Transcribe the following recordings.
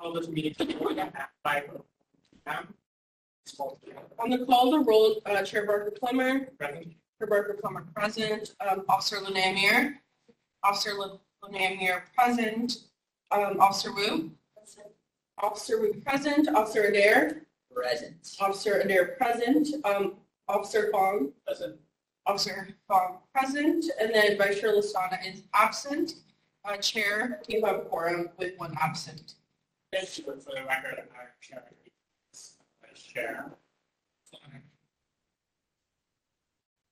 Call this meeting to order at five oh p.m. On the call, the roll, uh, Chair Barker Plummer, Present. Chair Barker Plummer present, um, Officer Lanamier, Officer Lanamier present, um, Officer Wu. Officer Wu present, Officer Adair, Present. Officer Adair present, um, Officer Fong, Present. Officer Fong present, and then Vice Chair Listana is absent. Uh, Chair, you have a quorum with one absent. You for the record, our chair. Vice Chair.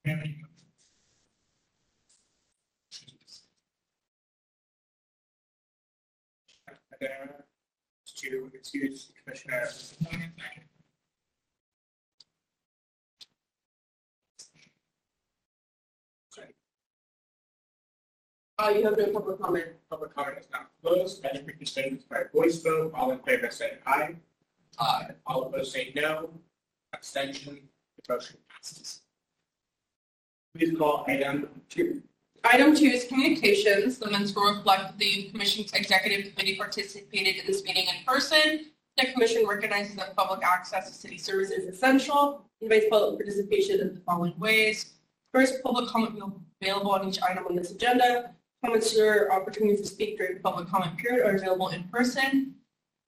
Any- There, to excuse Commissioner. Uh, you have no public comment. Public comment is now closed. Any written statements by voice vote, all in favor say aye. Aye. All opposed say no. Abstention, the motion passes. Please call item two. Item two is communications. The minutes will reflect the commission's executive committee participated in this meeting in person. The commission recognizes that public access to city service is essential, invites public participation in the following ways. First, public comment will be available on each item on this agenda. Comments or opportunities to speak during the public comment period are available in person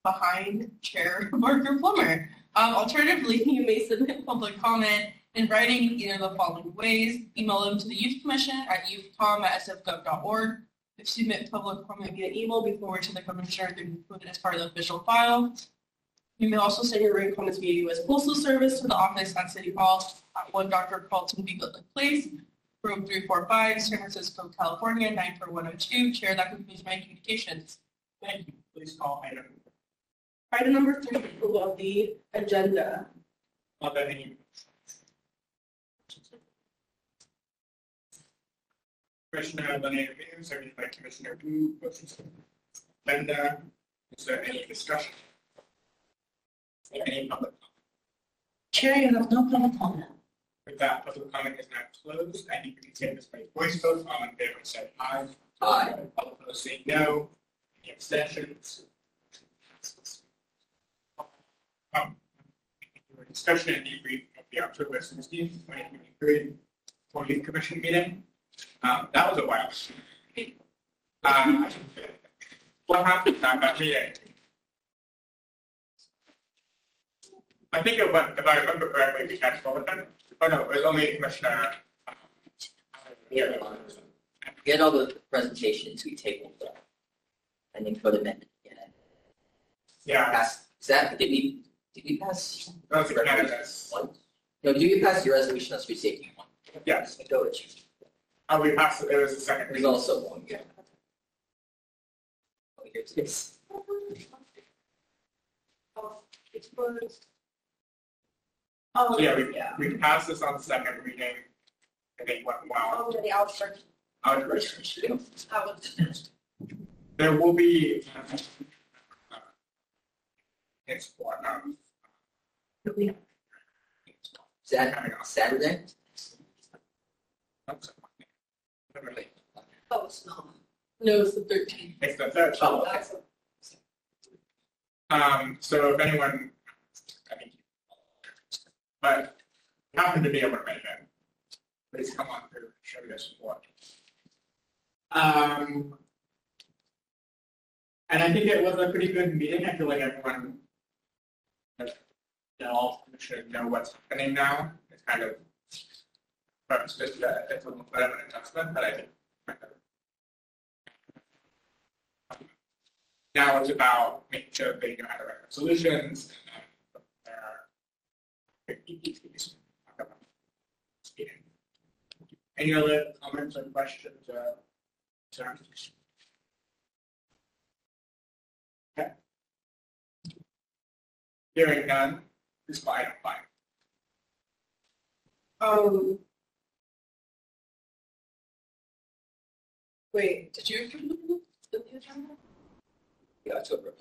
behind Chair Barker Plummer. Um, alternatively, you may submit public comment in writing in either the following ways. Email them to the Youth Commission at youthcom@sfgov.org. If you submit public comment via email, be forwarded to the commissioner and included as part of the official file. You may also send your written comments via U.S. Postal Service to the office at City Hall at 1 Dr. Carlton B. Goodlett Place, room 345, San Francisco, California, 94102. Chair, that concludes my communications. Thank you. Please call item. Item number three, approval of the agenda. Are there any? Commissioner Linea Bean, seconded by Commissioner Wu, motion agenda. Is there any discussion? Is there Any public? Chair, you have no public comment. With that, public comment is now closed. I need to continue this by voice vote. All in favor say aye. Aye. All opposed say no. Any abstentions? Um, Discussion and debrief of the October sixteenth, twenty twenty-three, for youth commission meeting. Um, that was a while. Uh, What happened at that meeting? I think it went, if I remember correctly, we had Fullerton. Oh, no, it was only Commissioner. uh, Yeah. Get all the presentations we tabled. uh, And then put them in. Yeah. Yeah, Pass, is that, did we, did we pass? that was the candidates. One? No, did we pass your resolution on street safety one? Yes, Go with you. oh, we passed, it It was the second There's reading. also one, yeah. Oh, here's this. Oh, Yeah, we, Yeah. we passed this on the second reading. I think went well. Oh, the outstretch. I would was. There will be. uh, It's what, um. Is that coming up. Saturday? Oh, it's not. No, it's the thirteenth. It's the third. Oh, Um, so if anyone, but happen to be able to make it, please come on through, and show your support. Um, and I think it was a pretty good meeting. I feel like everyone, all should know what's happening now. It's kind of, perhaps just a, it's a little bit of an adjustment, but I think. Now it's about making sure that they know how to write solutions. and they're- Any other comments or questions? uh, Okay. Hearing none, this is item five. Um. Wait, did you approve the the agenda? Yeah, October.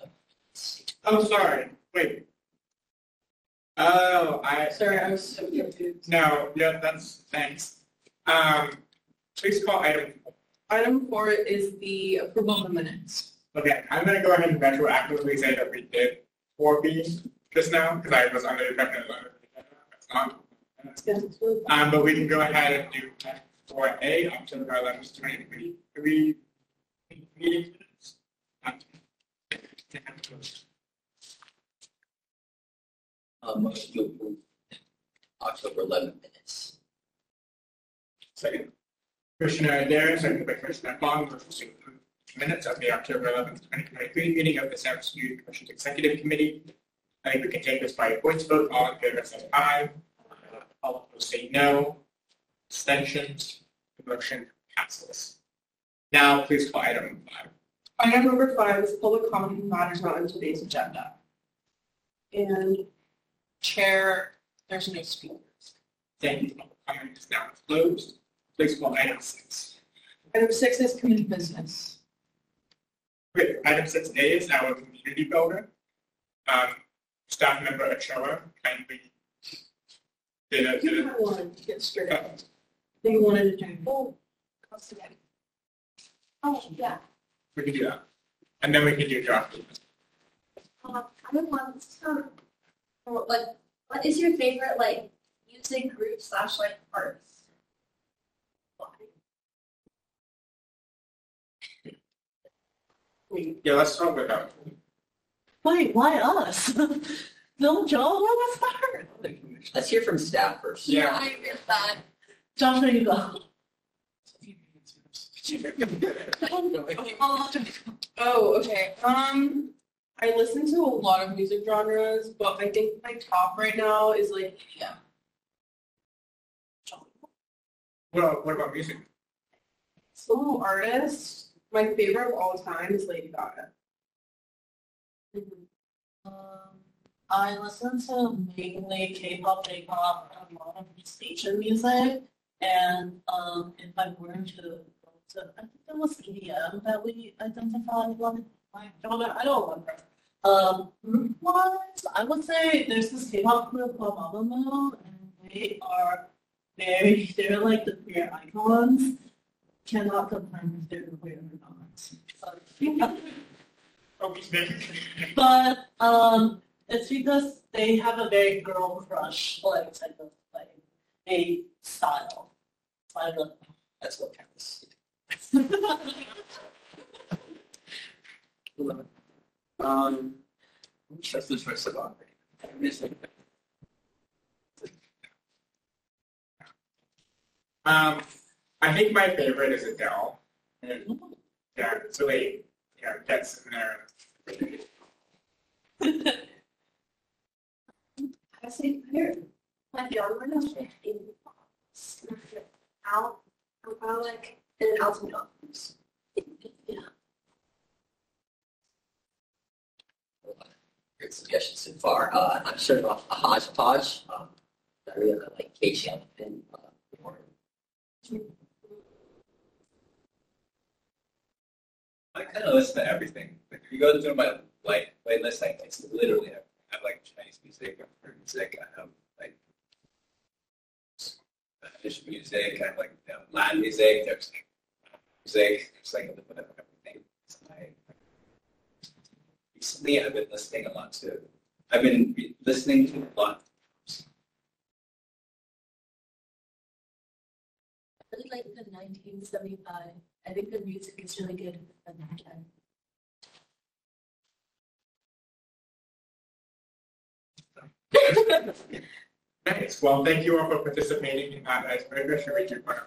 Oh, sorry, wait. Oh, I. Sorry, I was so confused. No, yeah, that's, thanks. Um, please call item Item four is the approval of the minutes. Okay, I'm gonna go ahead and retroactively say that we did four B just now, because I was under the impression that it's not. Um, but we can go ahead and do four A, October eleventh, twenty twenty-three. Meeting minutes. Um, Uh, motion to approve October 11th minutes. Second. Commissioner Adair, second by Commissioner Fong, motion to approve minutes of the October eleventh, twenty twenty-three meeting of the San Francisco Commission's Executive Committee. I think we can take this by a voice vote. All in favor, say aye. All opposed, say no. Abstentions, the motion passes. Now, please call item five. Item number five is public comment on matters not on today's agenda. And Chair, there's no speakers. Thank you. Public comment is now closed. Please call item six. Item six is community business. Okay, item six A is our community builder. Um, staff member Ochoa kindly did a, did a, one, get straight uh, They wanted to do. Oh, yeah. we can do that. And then we can do draft. Um, I want some, or, like, what is your favorite, like, music group slash, like, artist? Yeah, let's talk about that. Wait, why us? no, Joel, let us start. Let's hear from staff first. Yeah. I agree with that. Josh, there you go. Oh, okay. Um, I listen to a lot of music genres, but I think my top right now is like yeah. Well, what about music? Solo artist. My favorite of all time is Lady Gaga. Um, I listen to mainly K-pop, J-pop, and a lot of station music. And um, if I were to, to I think it was EDM that we identified one. I don't know. I don't remember. Um, group wise, I would say there's this K-pop group called Mamamoo, and they are very, they're like the queer icons. Cannot confirm if they're queer or not. But- but um, it's because they have a very girl crush like type of like a style. Like a, That's what counts. Um, that's the choice of operating. Um, I think my favorite is Adele. And, yeah, it's really, yeah, it gets in there. I say, here, my one is Al, Alcoholic, and Jones. Yeah. Good suggestions so far. Uh, I'm sort of a hodgepodge. Um, I really like Casey and uh. I kind of listen to everything. Like if you go through my like playlist, like it's literally everything. I have like Chinese music, I have music, I have like Spanish music, I have like you know, Latin music. There's like music. There's like a little bit of everything. So I, recently, I've been listening a lot to. I've been re- listening to a lot. I really like the nineteen seventy-five. I think the music is really good for that time. Nice. Well, thank you all for participating in that icebreaker. Should we do one of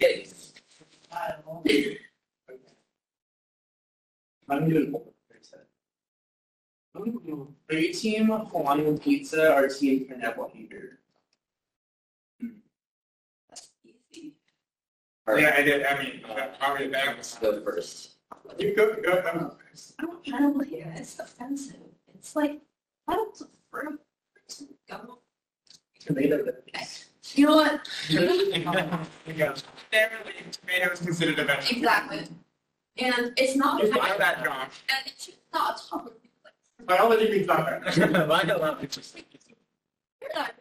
It's getting I don't know. I'm doing Are you team Hawaiian pizza or team pineapple heater? that's easy. Yeah, I did. I mean, uh, probably that was. Go first. You go, go, um, I don't pineapple here. It's offensive. It's like, I don't prefer to go. Tomato. You know what? yeah. Generally, tomato is considered a vegetable. Exactly. And it's not. It's not that, Josh. And it's just not a topic. Biology means not that. You're not-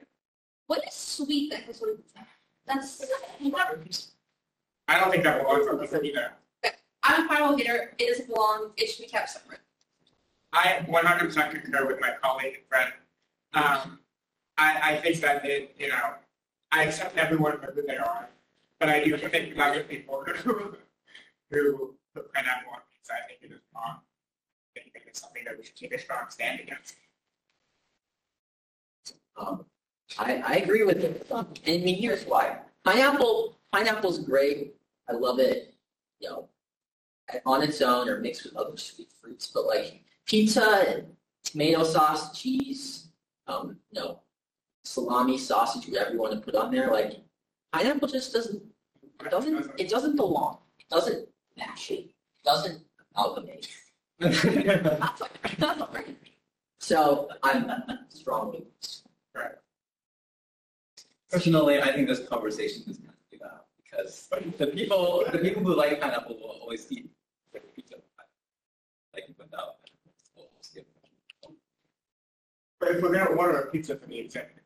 What is sweet that has one? That's. I don't think that belongs on the either. I'm a final hitter. It doesn't belong. It should be kept separate. I 100% concur with my colleague and friend. Um, I, I think that it, you know, I accept everyone for who they are, but I do think that other people who, who put pineapple on pizza, I think it is wrong. I think it is something that we should take a strong stand against. Um, I, I agree with it. I mean, here's why. Pineapple, pineapple's great. I love it, you know, on its own or mixed with other sweet fruits. But like pizza, and tomato sauce, cheese, um, you know, salami, sausage, whatever you want to put on there, like pineapple just doesn't, doesn't, it doesn't belong. It doesn't It doesn't amalgamate. So I'm strongly. Personally, I think this conversation is kind of good out because the people, the people who like pineapple will always eat. Like without. But if we're to order a pizza for the executive,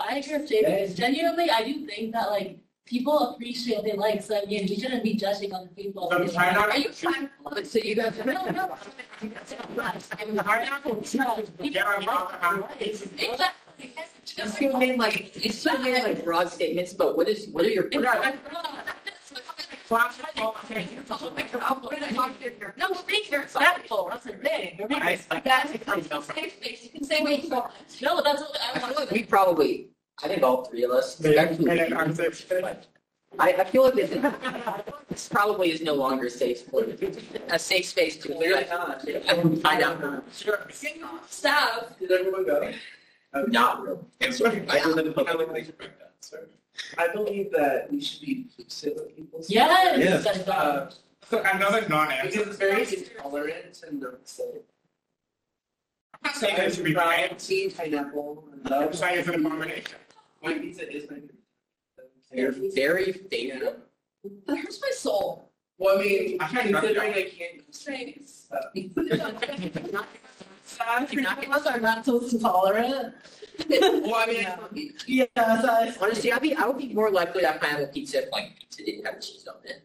I agree with Jacob. Genuinely, I do think that like people appreciate what they like, so I mean, we shouldn't be judging other people. So pineapple- Are you fine? So you guys. No, no. Yeah, I mean, I'm- Exactly. You should have made like, you should have made like broad statements, but what is, what are your? No, we're being here. Respectful, that's the thing. You're being I- respectful. That's safe space. You can say what you want. No, that's what I I feel want. we probably, I think all three of us, Maybe- especially maybe I'm. I, I feel like this, this probably is no longer a safe, a safe space to. Clearly not. I know, Staff. Did everyone go? not really. And so I do the public relations breakdown, so. I believe that we should be inclusive of people. Yes. Yes. that's right. Uh, another non-answer. because it's very intolerant and not so. I'm not saying it should be banned. tea, pineapple, and I'm love. saying it's an abomination. My pizza is my favorite. You're very favorite. That hurts my soul. Well, I mean, I can't considering. I can't. Thanks. You're not gonna are not so tolerant. Well, I mean, I- Yes, I. Honestly, I'd be, I would be more likely to have pineapple pizza if like pizza didn't have cheese on it.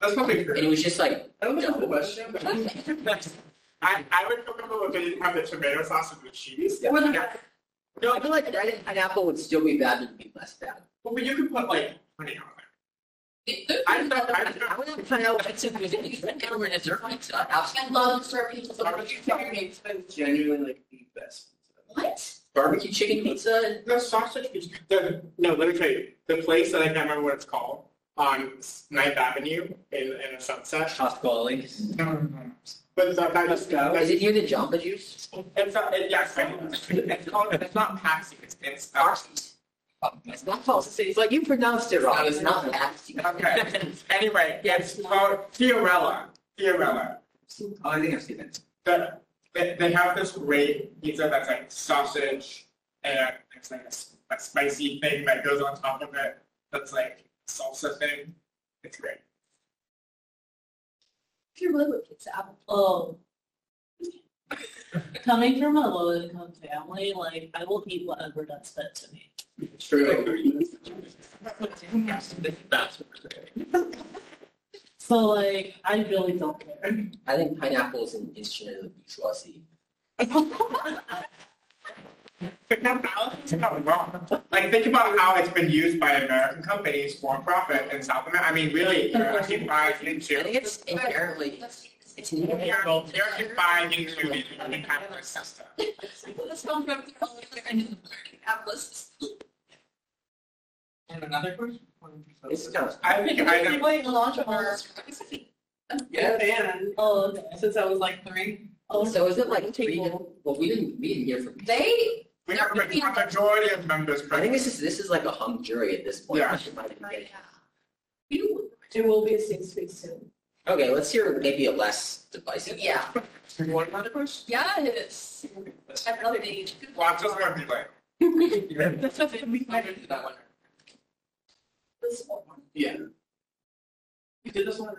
That's probably true. And it was just like, I don't know the question, but. I, I would feel comfortable if they didn't have the tomato sauce and the cheese. Or the- no, I feel like red and pineapple would still be bad and be less bad. But you could put like honey on there. I don't know, I I would have pineapple pizza if it was red and dessert pizza. I love dessert pizza. so much. It's been genuinely like the best. What? Barbecue chicken pizza, The sausage, pizza- the, no, let me tell you, the place that I can't remember what it's called, on Ninth Avenue in, in a sunset. Costco links. No, no, no. But that, that just, is that's, it near the Jamba Juice? it's, not- it, yes, it's called, it's not Patsy, it's, it's, uh, It's not false, it's like you pronounced it wrong, it's not nasty. okay. Anyway, it's called Fiorella, Fiorella. Oh, I think I've seen it. The, they, they have this great pizza that's like sausage and it's like a spicy thing that goes on top of it. That's like salsa thing. It's great. If you're really with pizza, Oh. Coming from a low income family, like I will eat whatever that's fed to me. True. So like, I really don't care. I think pineapple is an instrument of the bourgeoisie. But now balance is not wrong. Like think about how it's been used by American companies for profit in South America. I mean, really, they're actually buying I think it's inherently, it's inherently, They're they're actually buying into the the capitalist system. let's go from the end of the Minneapolis. And another question? it's kind I think I know. Wait, launch or? Yeah, and Oh, okay. since I was like three. Oh, so is it like three, well, we didn't, we didn't hear from. They, We have a majority of members I think present. this is, this is like a hung jury at this point. Yeah. you, It will be a safe space soon. Okay, let's hear maybe a less divisive. yeah, One other question? yes. I love it. Well, I'm just gonna yeah. Did this one.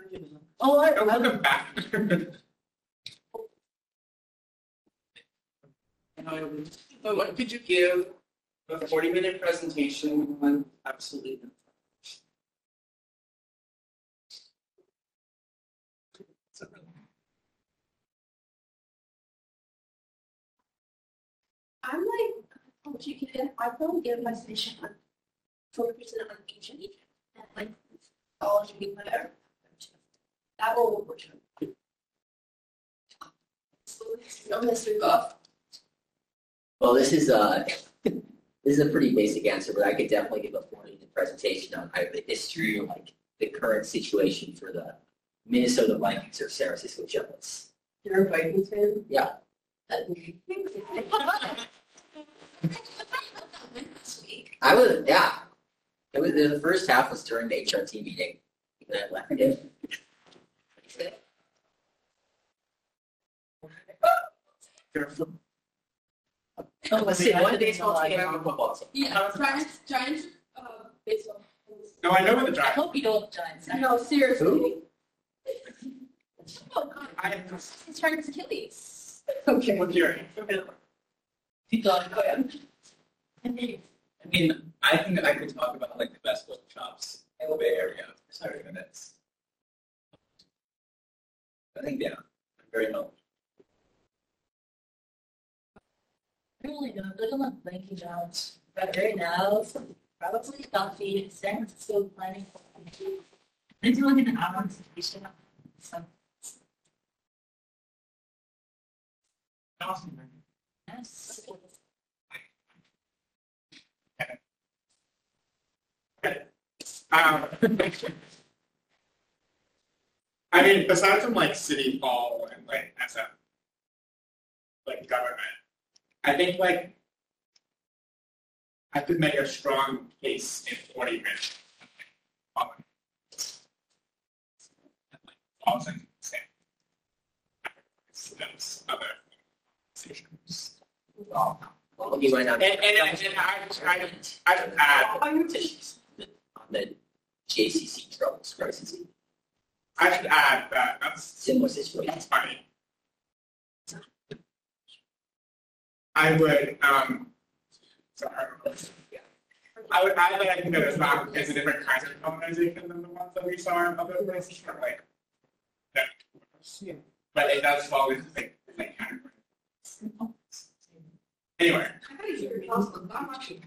All right, welcome back. so what could you give a 40 minute presentation on absolutely? I'm like, oh, you can, I give my station on forty percent on ancient And like, all should be whatever. That will work. No buff. Well, this is uh this is a pretty basic answer, but I could definitely give a forty minute presentation on of the history, like the current situation for the Minnesota Vikings or San Francisco Giants. You're a Vikings fan? Yeah. I was, yeah. It was, the first half was during the HRT meeting. And I left it. Oh, was See, it one one baseball baseball team, team? I'm a football team. Yeah, Giants, Giants, uh, baseball. No, I know what the I Giants. hope you don't Giants. No, seriously. Oh, God. I, He's trying his Achilles. Okay. what year? Keep going, go ahead. I mean, I think I could talk about like the best book shops in the Bay Area for thirty minutes. I think, yeah, I'm very knowledgeable. Really good. Look at my blanking out. But right now, probably Duffy, San Francisco planning. They're doing an hour station. So, Awesome. yes. Um, I mean, besides from like city hall and like SM, like government, I think like I could make a strong case in 40 minutes. on all things same. Those other decisions. Well, you went on. And, and, and I just, I, I just add, on the JCC troubles crisis. I should add that that's Similar situation. That's funny. I would, um, sorry. I would add that I think that it's not, it's a different kind of colonization than the ones that we saw in other places, but like, that, but it does fall into the same category. Anyway, I gotta hear your thoughts on that. I'm actually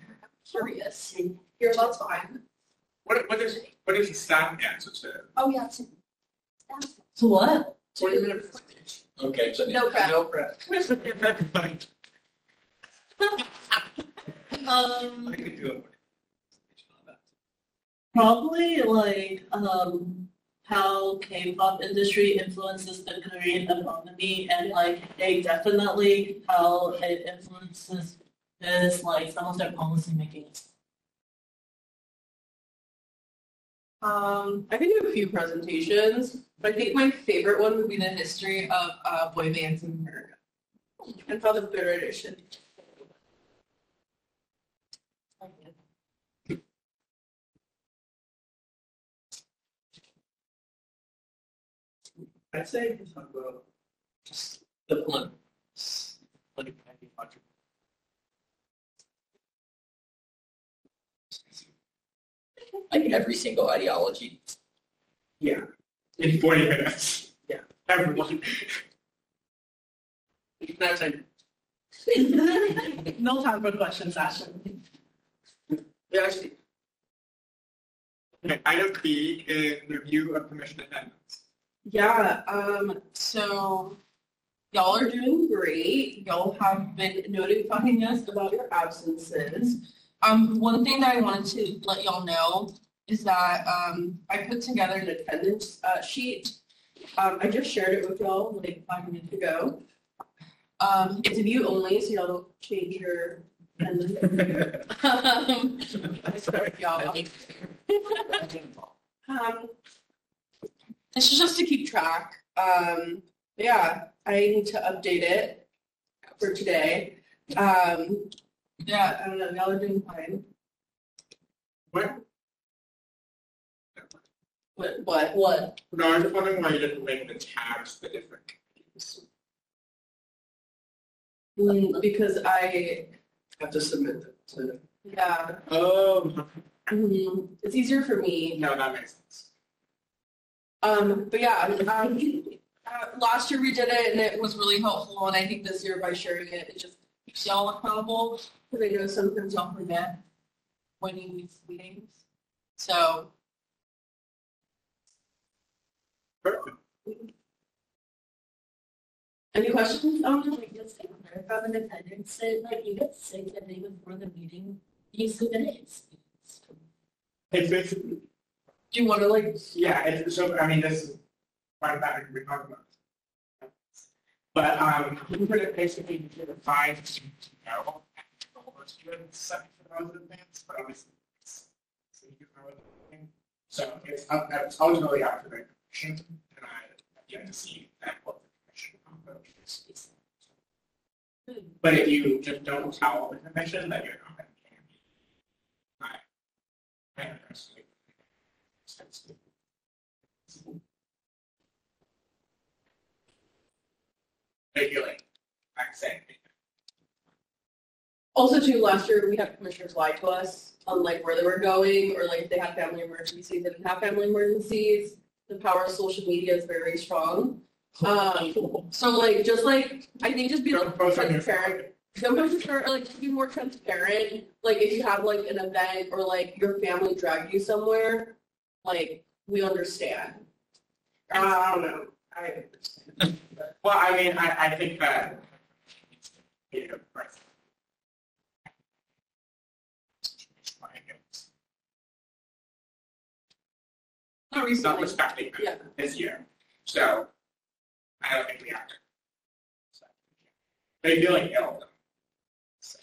curious. Your thoughts behind. What, what is, what is the staff answer to? Oh, yeah. it's- To what? Forty minutes. Okay, so. No crap. No prep. Um, I could do a. probably like, um, how K-pop industry influences the Korean economy and like, they definitely how it influences this, like, some of their policy making. Um, I can do a few presentations, but I think my favorite one would be the history of uh, boy bands in America and how the British I'd say talk about Just the blunt. like Like every single ideology. Yeah. In forty minutes. Yeah. Everyone. That's like, No time for questions, Ashton. yeah, actually, Okay, item B is review of commission amendments. Yeah, um, so y'all are doing great. Y'all have been notifying us about your absences. Um, one thing that I wanted to let y'all know is that, um, I put together an attendance, uh, sheet. Um, I just shared it with y'all like five minutes ago. Um, it's a view only, so y'all don't change your attendance. Um, sorry, y'all. Um, this is just to keep track. Um, yeah, I need to update it for today. Um, yeah, I don't know, y'all are doing fine. What? What, what, what? No, I was just wondering why you didn't make the tabs the different. committees. Mm, Because I, have to submit them to. yeah, Oh, mhm, it's easier for me. no, that makes sense. Um, but yeah, um, Uh, last year we did it and it was really helpful, and I think this year by sharing it, it just keeps y'all accountable. Because I know sometimes y'all forget when you leave meetings. So, Perfect. any questions? To like just a from an attendance, say like you get sick the day before the meeting, you submit it. It's, it's, Do you want to like, yeah, it's, so, I mean, this is quite a bad we talk about. But, um, we put it basically to the five, to know, or students, set for those advance, but obviously. it's- so you. So it's it's ultimately up to the commission, and I have yet to see that what the commission. votes. But if you just don't tell the commission that you're not going to can. I. I it. Like, like also too, last year we had commissioners lie to us on like where they were going, or like if they had family emergencies, they didn't have family emergencies. The power of social media is very strong. Um, so like, just like, I think just be like transparent. Sometimes start like just be more transparent. Like if you have like an event or like your family dragged you somewhere, like we understand. Uh, I don't know. I understand. Well, I mean, I, I think that. You know, right. not Not recently. respecting Yeah. this year, so. I don't think we have to. They feel like ill. though. So.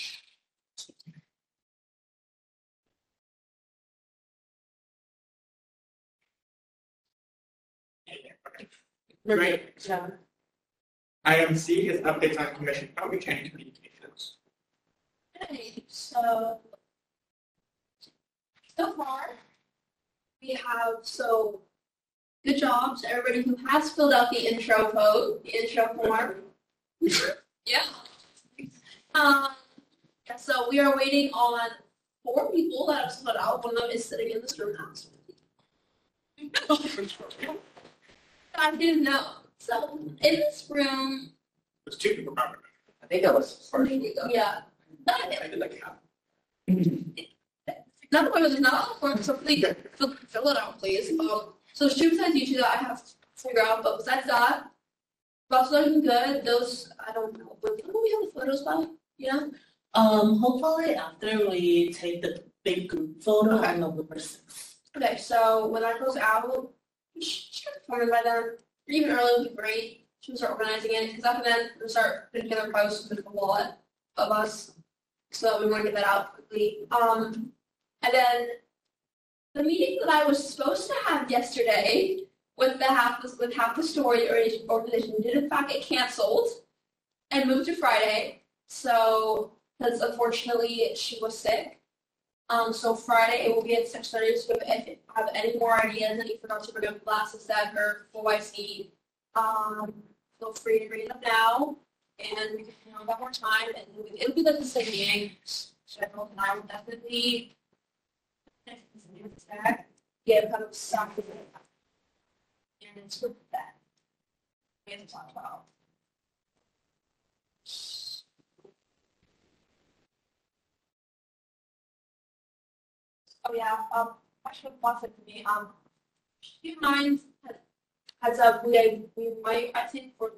Great. Yeah. Item C is updates on commission outreach and communications. Okay, so so far we have so good jobs. Everybody who has filled out the intro vote, the intro form. yeah. Um. Yeah. So we are waiting on four people that have filled out. One of them is sitting in this room now. I didn't know. So in this room, There's two people probably. I think that was partially done. yeah. I did like half. Not the was not on the form, so please fill, fill it out, please. Um, so there's two besides YouTube that I have to figure out, but besides that, Buff's looking good. Those I don't know. When will we have the photos by? Yeah. Um, hopefully after we take the big group photo Okay. on November sixth. Okay, so when that goes out, she should have formed by then. Or even early would be great. She can start organizing it because after then we'll start putting together posts with a lot of us. So we want to get that out quickly. Um, and then the meeting that I was supposed to have yesterday with the half with half the story org- organization did in fact get canceled and moved to Friday. So because unfortunately she was sick. Um, so Friday it will be at six thirty. So if you have any more ideas you forgot to bring up classes that for YC, um, feel free to bring up now, and we can have that more time. And it'll be like the same meeting and I will definitely give kind of stuff with it. And it's with that. We have to talk about. Oh yeah, um, should have it me, um, mind, heads up, we, we might, I think for,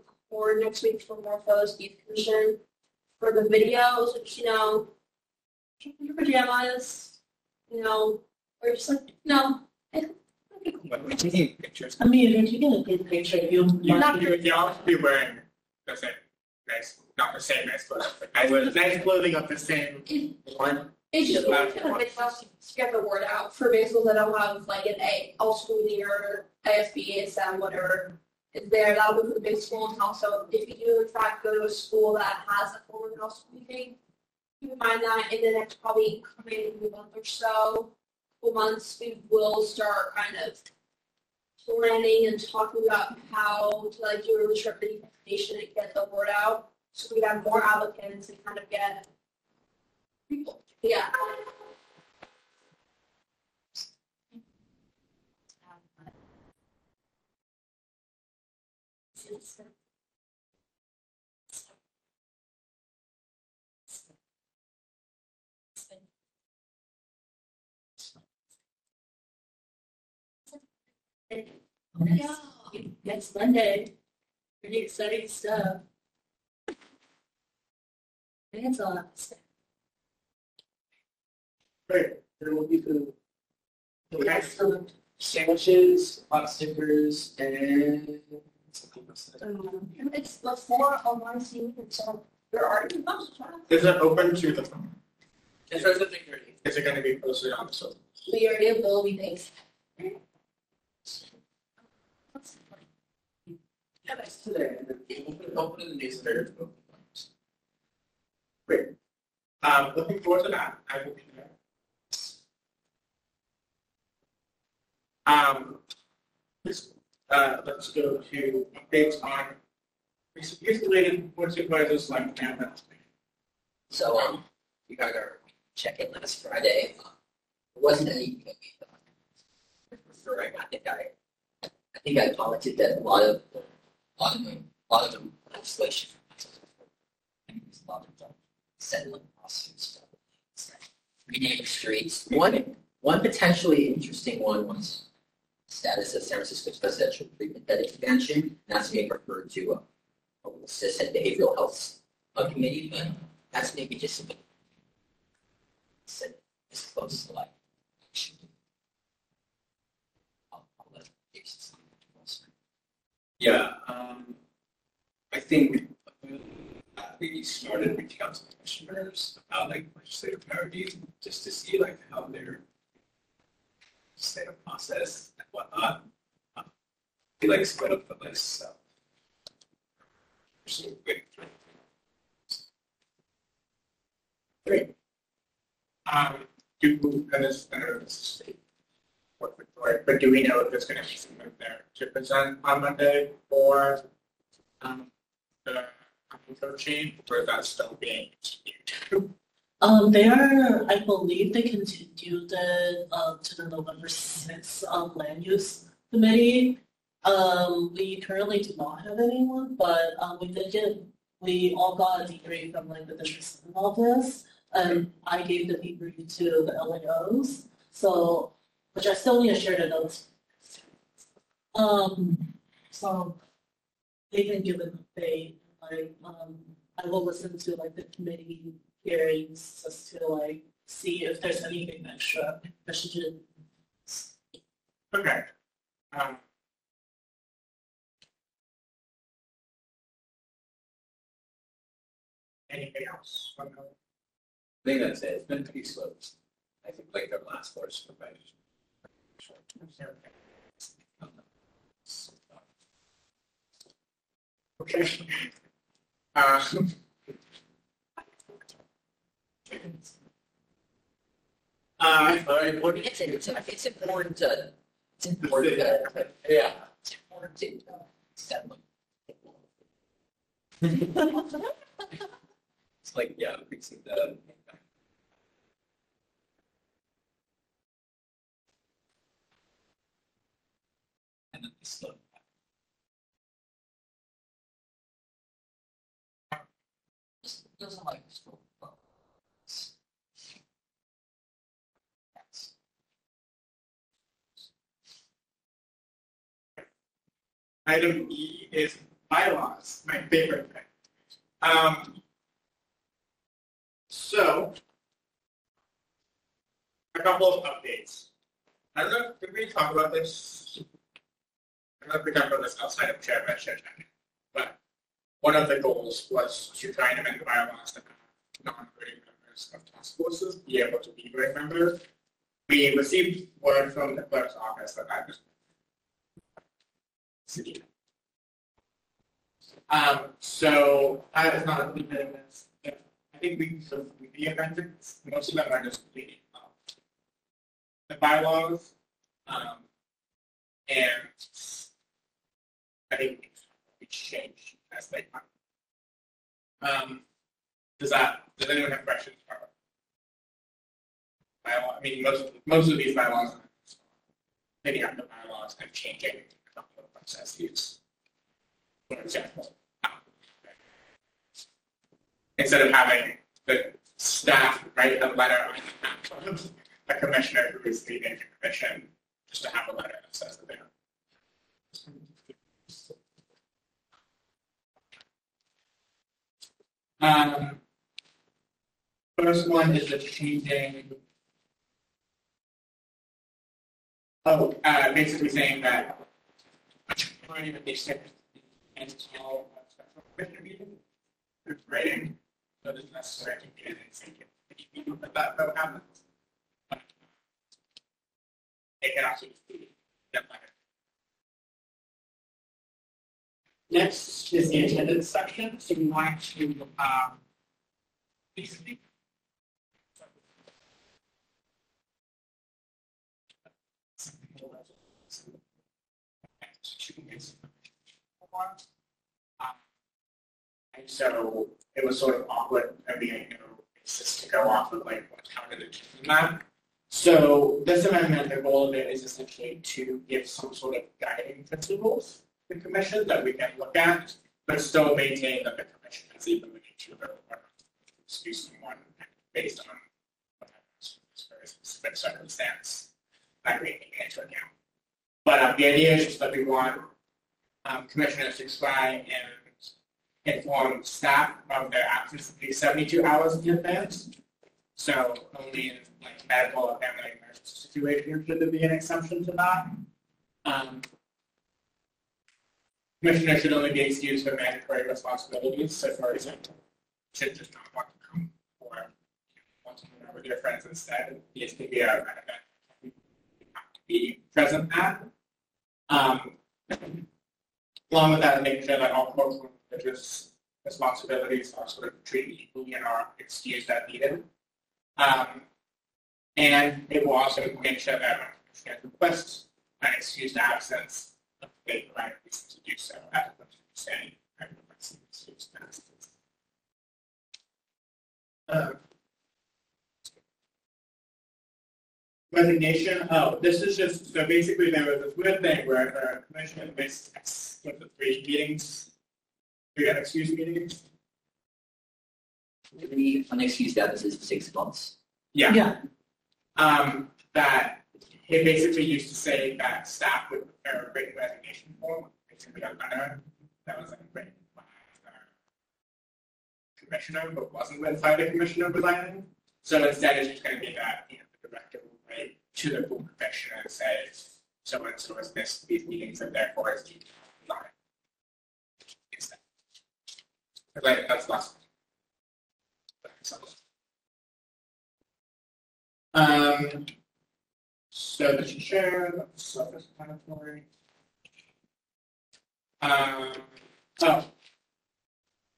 next week for more photos, youth commission, for the videos, which, you know, your pajamas, you know, or just like, no. When we're taking pictures, I mean, if you're taking a good picture, you you, might you, you all should be wearing the same, nice, not the same nice clothes, but nice, nice clothing of the same. It, One, it's just kind of also to get the word out for basicals that don't have like an A, all school year, ASB, ASM, whatever is there, that'll be for the big schools, and also if you do in fact go to a school that has a middle school meeting, keep in mind that in the next probably coming month or so, months, we will start kind of planning and talking about how to like do a presentation and get the word out, so we have more applicants and kind of get people, yeah. Yeah, next Monday. Pretty exciting stuff. Hands on. Great, there will be food. Okay. So, Sandwiches, hot stickers, and. Um, It's before online season, so there are. Is it open to the, It's resident thirty. is it gonna be posted on the social? We already have Bill, we that's today. Open in the. Great. Um, looking forward to that. I will be there. Um, uh, let's go to updates on recent related board supervisors like. So, um, we got our check-in last Friday. There wasn't any. Referring, I think I, I think I commented that a lot of, lot of, them- a lot of them legislation. There's a lot of them settling lawsuits. Renaming streets. One, one potentially interesting one was status of San Francisco's residential treatment bed expansion. and That's being referred to, uh, assistant behavioral health committee, but that's maybe just a bit. Close to like. I'll, I'll let Jason. Yeah, um, I think we started reaching out to commissioners about like legislative priorities, just to see like how their state of process and whatnot. Um, We like split up the list, so. So, wait, Um, I know this is but do we know if there's gonna be someone there to present on Monday or um, the code change, or is that still being continued? Um, they are, I believe they continued it, uh, to the November sixth, um, land use committee. Um, we currently do not have anyone, but, um, we did get, we all got a debrief from like the district office. And I gave the debrief to the LAOs, so, which I still need to share the notes. Um, so they can give an update, like, um, I will listen to like the committee hearings just to like see if there's anything extra I should do. Okay. Um, Anything else? I think that's it, it's been pretty slow. I think like our last board supervisor. Okay. Um, Uh, All right, what it's, it's, it's important to, it's important to, yeah, it's important to uh, set. It's like, yeah, fixing the. School. Item E is bylaws, my favorite thing. Um, so, a couple of updates. I don't know, did we talk about this? We talked this outside of chair by chair but one of the goals was to try and amend the bylaws to have non-voting members of task forces be able to be voting members. We received word from the clerk's office that that was. Um, so that is not a impediment. I think we sort of the amendments, most of them are just up the bylaws. Um, and I think we change as they come. Um, does that, does anyone have questions about? I mean, most, most of these bylaws, maybe not the bylaws, and changing a of processes. for example. Instead of having the staff write a letter on behalf of a commissioner who is leaving the commission, just to have a letter that says that they're. Um, first one is the changing. Oh, uh, basically saying that. majority of the six and all special so it's necessary to get that, happens. It can just be that. Next is the attendance section, so we want to, um, basically. And so it was sort of awkward at the end, basis to go off of like what counted in that. So this amendment, the goal of it is essentially to give some sort of guiding principles the commission that we can look at, but still maintain that the commission has the ability to excuse someone based on this very specific circumstance that we take into account. But uh, the idea is just that we want um, commissioners to try and inform staff of their absence at least 72 hours in advance. So only in like medical or family emergency situations should there be an exception to that. Um, Commissioner should only be excused for mandatory responsibilities, so for example, should just not want to come or want to hang out with your friends instead, needs to be a, to be present at. Um, along with that, making sure that all court religious responsibilities are sort of treated equally and are excused as needed. Um, and it will also make sure that when commissioners request an excused absence, they provide a reason to do so, as opposed to saying, I request an excused absence. Um, Resignation, oh, this is just, so basically there was this weird thing where a commissioner missed, what, the three meetings? Three excused meetings? Three unexcused absences for six months. Yeah. Yeah. Um, that it basically used to say that staff would prepare a written resignation form, basically a letter that was like written by the commissioner, but wasn't written by the commissioner. So instead, it's just going to be that you know, the director will write to the board commissioner and say, so and so has missed these meetings and therefore is resign. Instead. Like, that's last. Um, so the that's self-explanatory. Um, oh.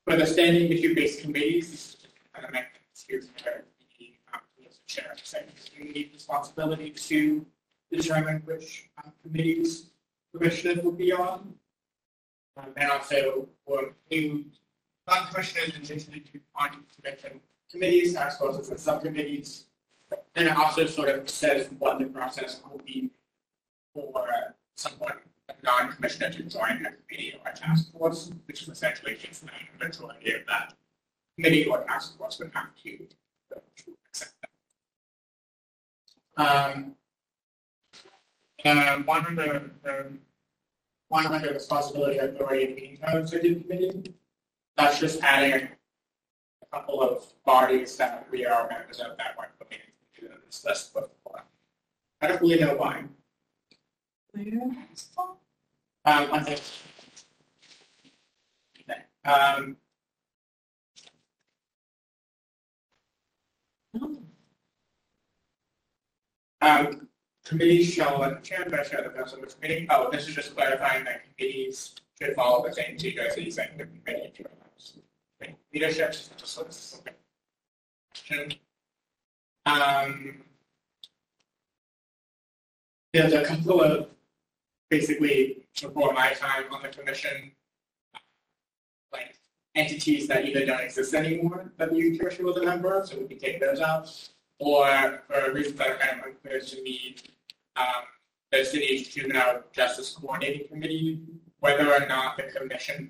For the standing issue-based committees, is kind of here's where the, um, a chair, responsibility to determine which um, committees commissioners will be on. Um, and also will include non-commissioners addition to on committees, as well as the subcommittees. And it also sort of says what the process will be for someone, a non-commissioner to join a committee or a task force, which is essentially just the majority idea that committee or task force would have to to accept that. Um, and one under, um, one under responsibility, authority, and meeting times of the committee, that's just adding a couple of bodies that we are members of that one committee this list before. I don't really know why. Um, I think. Um, um, committees shall elect a chair, vice chair, the person of the committee. Oh, this is just clarifying that committees should follow the same saying the committee. Leadership, okay. Um, there's a couple of basically before my time on the commission, like entities that either don't exist anymore that the youth commission was a member of, so we can take those out, or for reasons that are kind of unclear to me, um, the city juvenile justice coordinating committee, whether or not the commission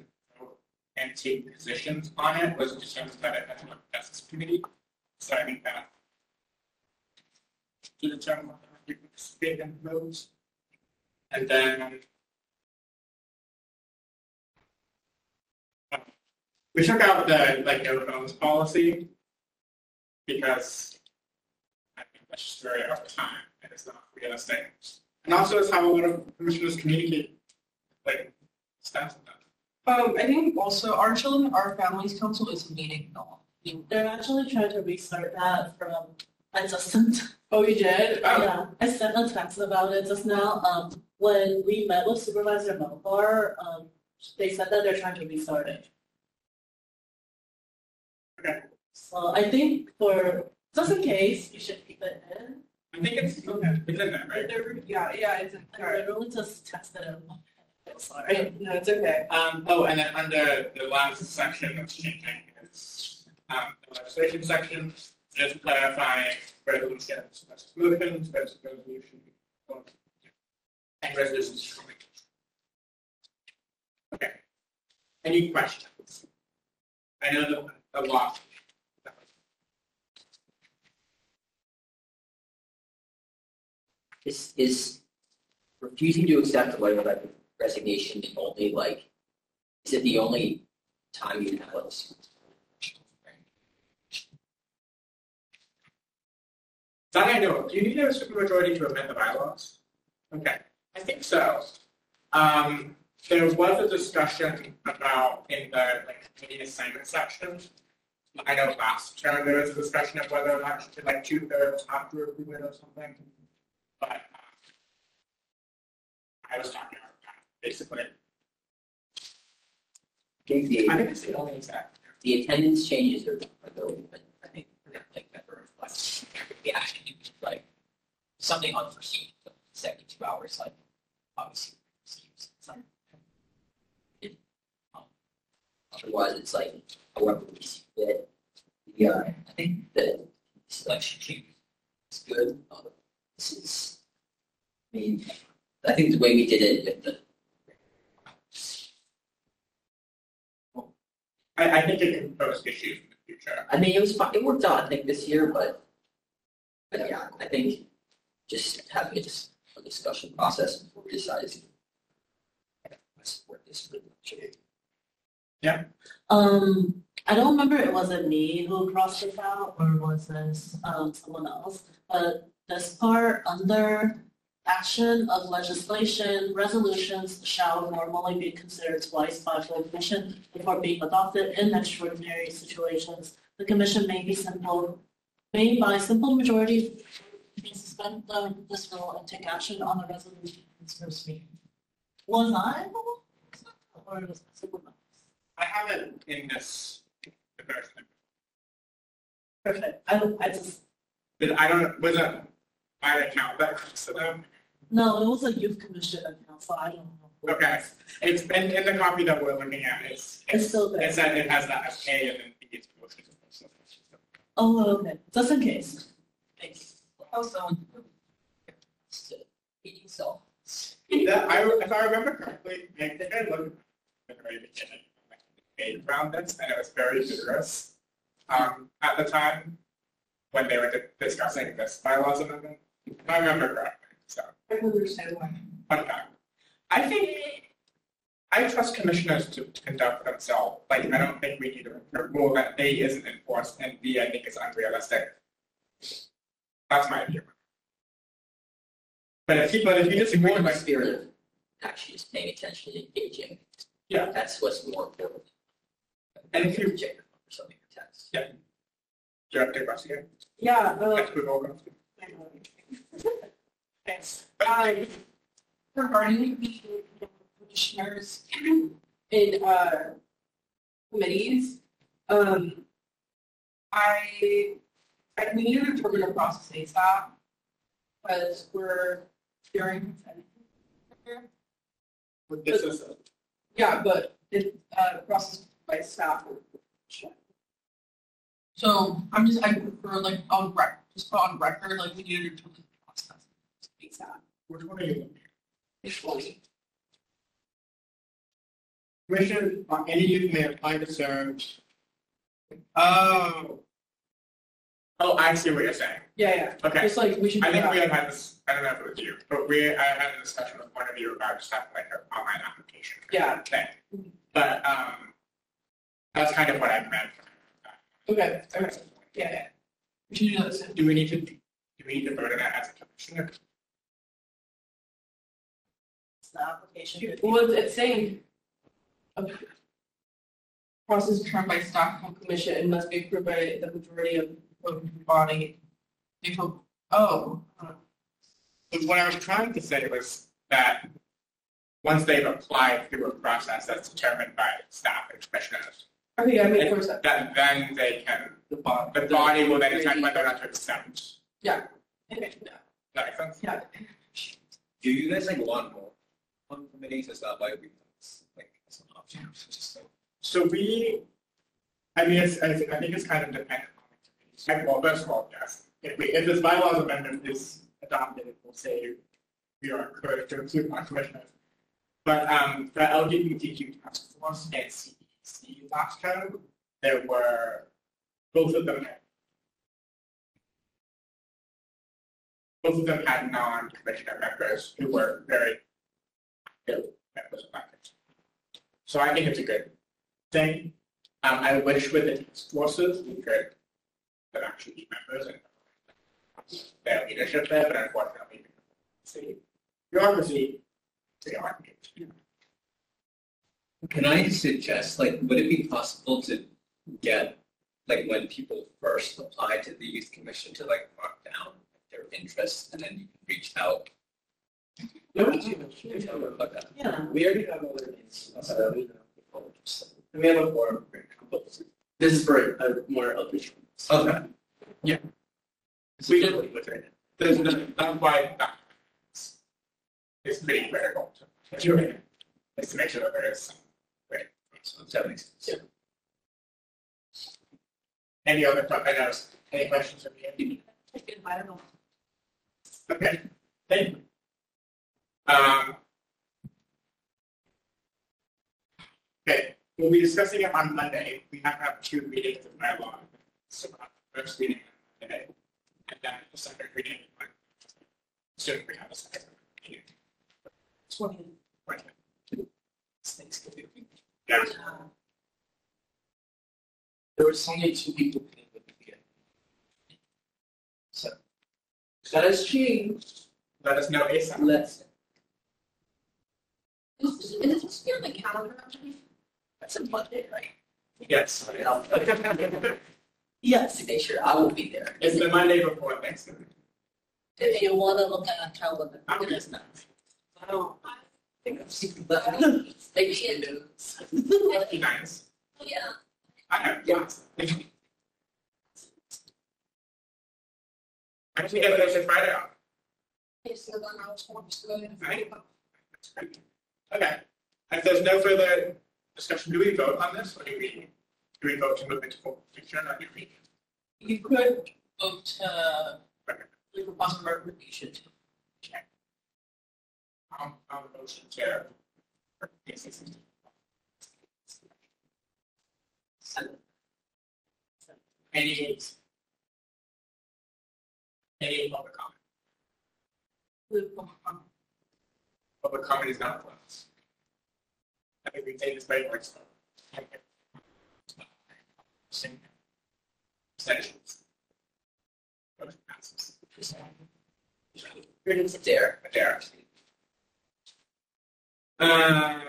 and take positions on it was determined by the Justice Committee. So I think that to determine whether we participate in those. And then we took out the like no phones policy because I think that's just very out of time and it's not realistic. And also it's how a lot of commissioners communicate, like staff and that. Um, I think also our children, our families council is meeting now. They're actually trying to restart that from, I just sent, Oh, you did? yeah, I sent a text about it just now. Um, when we met with Supervisor Melgar, um, they said that they're trying to restart it. Okay. So I think for, just in case, you should keep it in. I think it's, okay, it's in there, right? They're- Yeah, yeah, it's, I literally just texted him. I'm Sorry. no, it's okay. Um, oh, and then under the last section that's changing is, um, the legislation section, just clarifying resolutions, resolutions, resolution. And resolutions. Okay. Any questions? I know a lot. Is, is refusing to accept a letter of resignation the only like, is it the only time you have like? That I know, do you need a supermajority to amend the bylaws? Okay, I think so. Um, there was a discussion about in the like committee assignment section. I know last term there was a discussion of whether or not you could like two thirds after it or something. But uh, I was talking about that, basically. I think the, I think it's the only exact. the attendance changes are, are the, I think, like, that reflects, yeah, like, something unforeseen, seventy-two hours, like, obviously. not- it, um, Otherwise, it's like, however we see fit. Yeah, I think the selection change is good. Uh, This is, I mean, I think the way we did it with the I, I think it can pose issues in the future. I mean, it was fine. It worked out, I think, this year, but, but yeah, I think just having a, dis- a discussion process before we decide is. I support this pretty much. Yeah. Um, I don't remember it wasn't me who crossed it out or was this um someone else, but this part under action of legislation, resolutions shall normally be considered twice by full commission before being adopted in extraordinary situations. The commission may be simple, may by simple majority may suspend the this rule and take action on the resolution in its first reading. Was I? the one? Or was someone else? I have it in this version. Perfect. I I just, But I don't, was it my account that comes to them? no, it was a youth commission account, so I don't know. Okay. It's been in the copy that we're looking at, it's, It's still there. it said it has that as A and then B is motion. Oh, okay, just in case. Thanks. Also, Meeting so. That, I, if I remember correctly, I think I looked at the very beginning, like, debate around this, and it was very vigorous. Um, at the time, when they were di- discussing this bylaws amendment, if I remember correctly, so. I can understand why. Fun fact. I think I trust commissioners to to conduct themselves. Like, I don't think we need a rule that A isn't enforced and B, I think is unrealistic. That's my view. But if you, but if you It's disagree, more in the like, spirit of actually just paying attention and engaging. Yeah. That's what's more important. And if you- Check or something or text. do you have to question again? Yeah, uh, Let's move over. Thanks. Um, regarding the commissioners in, uh, committees, um, I, I, we need to determine the process ASAP, because we're hearing. This is, Yeah, but it, uh, process by staff. So I'm just, I prefer like on rec, just put on record, like we need to determine the process. ASAP. which one are you looking at? It's fully. Commission, or any youth may apply to serve. Oh. Oh, I see what you're saying. Yeah, yeah. Okay. Just like we should. I think we have had this, I don't know if it was you, but we, I had a discussion with one of you about just having like an online application. Yeah. Thing. But, um, that's kind of what I meant. Okay, okay, yeah, yeah. We should do this. Do we need to, do we need to vote on that as a commissioner? It's the application. Well, it's saying. A Process determined by Stockholm Commission and must be approved by the majority of the body. Before, oh, uh, But What I was trying to say was that once they've applied through a process that's determined by staff and commissioners, okay, I mean, of that- that then they can, The bottom. the body will then decide whether or not to accept. okay, yeah. That makes sense? Yeah. Do you guys like want more on committees? Is that why we, like, it's an option? It's just like- So we, I mean, it's, I thi- I think it's kind of dependent on Well, first of all, yes, if we, if this bylaws amendment is adopted, it will say we are encouraged to include non-commissioners. But, um, the LGBTQ task force and CEC last time, there were, both of them had both of them had non-commissioner members who were very active members of. Committee. So I think it's a good thing. Um, I wish with the task forces, we could have actually be members and their leadership there, but unfortunately, see, bureaucracy, they aren't. Can I suggest, like, would it be possible to get, like, when people first apply to the youth commission to like mark down their interests and then you can reach out? No, we do. About that. Yeah. We already have other names, so we and we have a forum. This is for a more official. Okay. Yeah. We did with it. There's no, that's why that is- is pretty critical to do it. Is to make sure that there is some So that makes sense. Any other, que- any questions from you? I don't know. Okay, thank you. Um. Okay, we'll be discussing it on Monday. We have to have two meetings of bylaw. So uh, first meeting today, and then the second reading. on- Soon we have a second. meeting. Twenty. Right. Thanksgiving. Yeah, There was only two people. who came with me. So. That has changed. let us know ASAP. Let's. Is, is it supposed to be on the calendar? That's a Monday, right? Yes. Yes. To make sure I will be there. It's the Monday before Thanksgiving. If you want to look at a calendar. I'm is not. I don't. I think I've seen that. Maybe it is. Nice. Oh, yeah. I have, yes. Actually, yeah, there's a Friday off. Okay, so then I was going to go. That's great. Okay, if there's no further discussion, do we vote on this, or do we, do we vote to move into full fiction, or do we? You could vote uh, to leave a possible recommendation. I'll, um, I'll motion to. Any. Any public comment? Public comment is not closed. I think we take this very much. Same. Abstentions. Motion passes. It's there. There. Uh,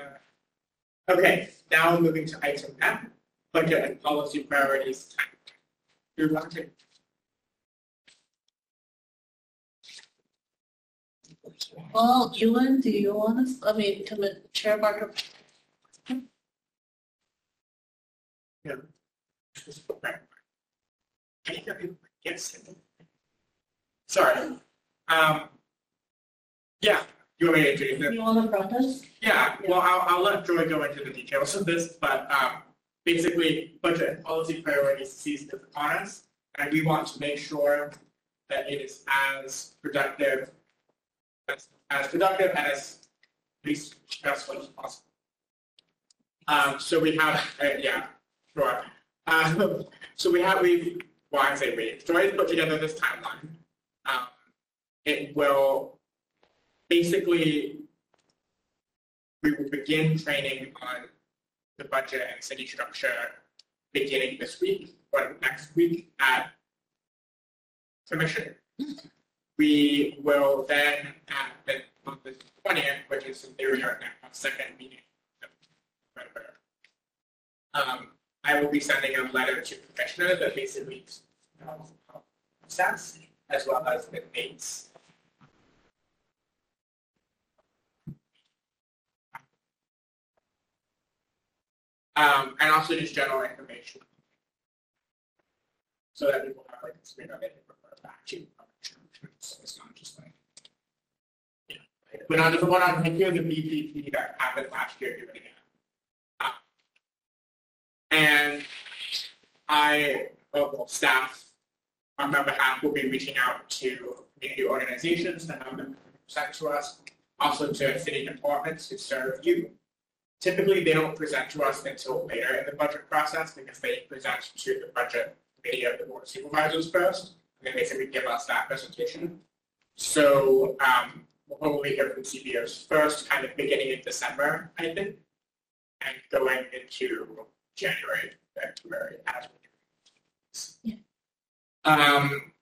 Okay, now moving to item F, budget and policy priorities. You're. Well, Ewan, do you want us, I mean, to Chair Barker, Yes. Sorry. Um. Yeah, you want me to it? you want to us? Yeah, well, I'll, I'll let Joy go into the details of this, but, um, basically, budget and policy priorities season is upon us. And we want to make sure that it is as productive, as, as productive and as least stressful as possible. Um, so we have, uh, yeah, sure. Um, so we have, we, well, I say we, Joyce put together this timeline. Um, it will basically, we will begin training on the budget and city structure beginning this week or next week at commission. We will then, at the, on the twentieth, which is in theory our second meeting. Um, I will be sending a letter to commissioners that basically stats as well as the dates. Um, and also just general information. So that people have like, you know, they can refer back to. So it's not just like. you know, But the one on, here, that happened last year, doing it again. Uh, And I, well, staff, on my behalf, will be reaching out to community organizations to have them present to us, also to city departments who serve you. Typically, they don't present to us until later in the budget process because they present to the budget committee of the board of supervisors first, then basically give us that presentation. So um, we'll probably hear from CBOs first, kind of beginning in December, I think, and going into January, February, as we Um,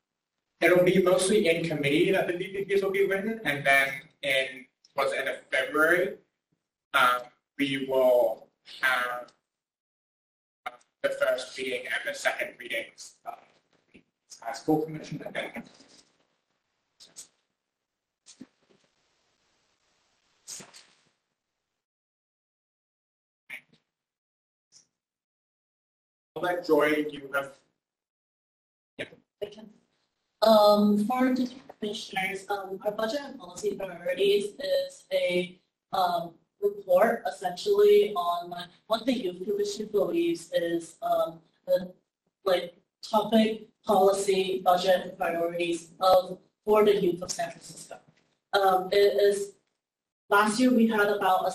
it'll be mostly in committee that the BPPs will be written, and then in, towards the end of February, um, we will have the first reading and the second readings of the high school commission, and then Joy, you have Yeah. Um, for the commissioners, um, our budget and policy priorities is a, um, report essentially on like what the youth commission believes is, um, the, like, topic, policy, budget, and priorities of, for the youth of San Francisco. Um, it is, last year we had about a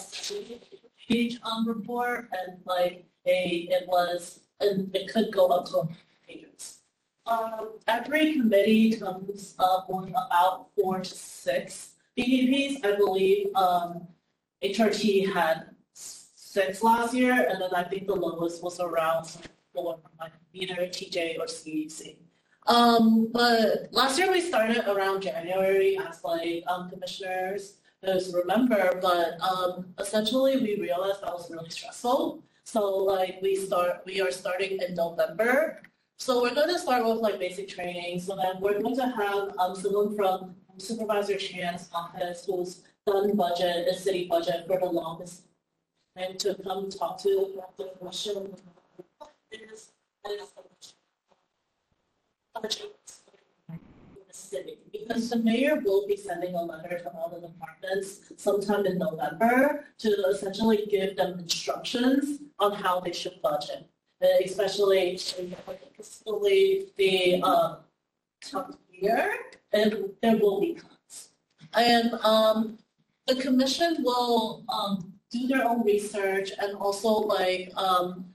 page, um, report and like a, it was, and it could go up to pages. Um, every committee comes up with about four to six BPPs. I believe, um, HRT had six last year, and then I think the lowest was around from like either TJ or CEC. Um, but last year we started around January as like, um, commissioners, those remember, but, um, essentially we realized that was really stressful. So like we start, we are starting in November, so we're going to start with like basic training. So then we're going to have um, someone from Supervisor Chan's office who's done budget, the city budget for the longest, and to come talk to the commission. City. Because the mayor will be sending a letter to all the departments sometime in November to essentially give them instructions on how they should budget especially in especially the um, top year, and there will be cuts. And um, the commission will um, do their own research and also like um,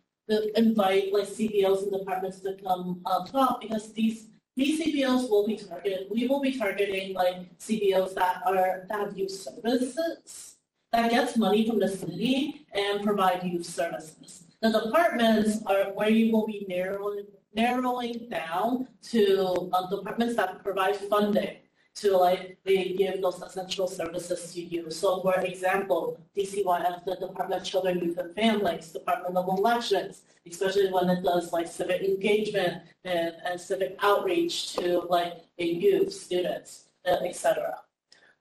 invite like CBOs and departments to come uh, talk because these these CBOs will be targeted. We will be targeting like CBOs that are that have youth services that gets money from the city and provide youth services. The departments are where you will be narrowing, narrowing down to um, departments that provide funding to like, they give those essential services to you. So for example, DCYF, the Department of Children, Youth and Families, Department of Elections, especially when it does like civic engagement and, and civic outreach to like the youth, students, uh, et cetera.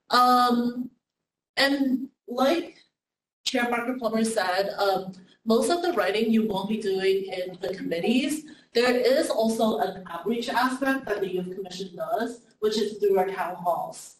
Um, and like Chair Barker Plummer said, um, most of the writing you won't be doing in the committees. There is also an outreach aspect that the Youth Commission does, which is through our town halls.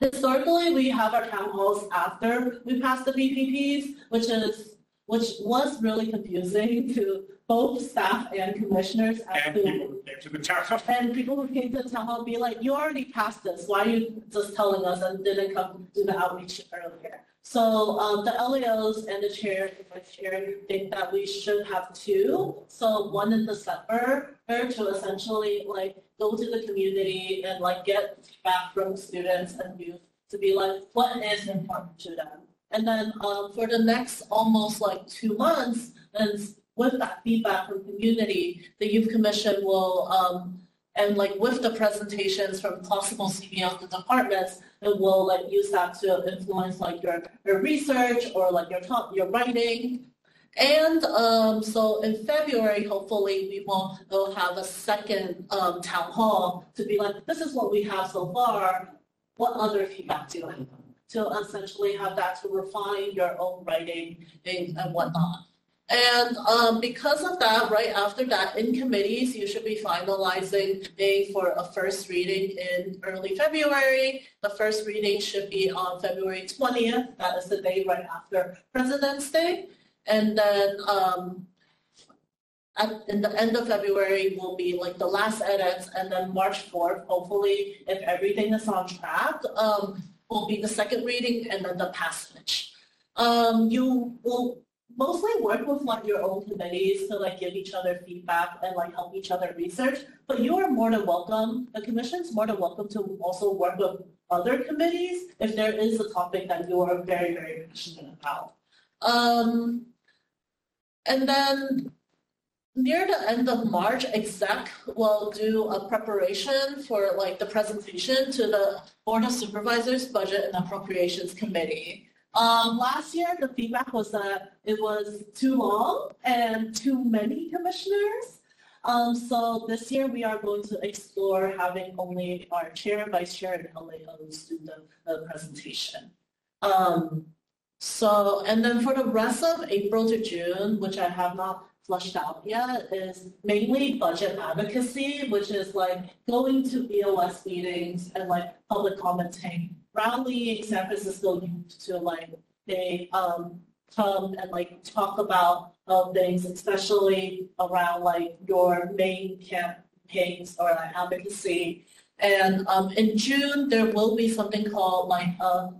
Historically, we have our town halls after we pass the BPPs, which is, which was really confusing to both staff and commissioners and who came to the town. and people who came to the town hall be like, you already passed this, why are you just telling us and didn't come do the outreach earlier? So um, the LEOs and the chair, and vice chair think that we should have two. So one in December to essentially like go to the community and like get feedback from students and youth to be like, what is important to them? And then um, for the next almost like two months, and with that feedback from community, the youth commission will um, and like with the presentations from possible CBOs, the departments, it will like use that to influence like your, your research or like your top, your writing. And um, so in February, hopefully we will, will have a second um, town hall to be like, this is what we have so far. What other feedback do you have? To essentially have that to refine your own writing and, and whatnot. And um, because of that, right after that, in committees, you should be finalizing a for a first reading in early February. The first reading should be on February 20th. That is the day right after President's Day. And then um, at in the end of February will be like the last edits, and then March 4th, hopefully, if everything is on track, um, will be the second reading and then the passage. Um, you will mostly work with like your own committees to like give each other feedback and like help each other research. But you are more than welcome, the commission's more than welcome to also work with other committees if there is a topic that you are very, very passionate about. Um, and then near the end of March, exec will do a preparation for like the presentation to the Board of Supervisors Budget and Appropriations Committee. Um, last year, the feedback was that it was too long and too many commissioners. Um, so this year we are going to explore having only our chair, vice chair, and LAOs do the, the presentation. Um, so, and then for the rest of April to June, which I have not flushed out yet, is mainly budget advocacy, which is like going to BOS meetings and like public commenting rallying San Francisco youth to like they um, come and like talk about uh, things, especially around like your main campaigns or like advocacy. And um, in June, there will be something called like a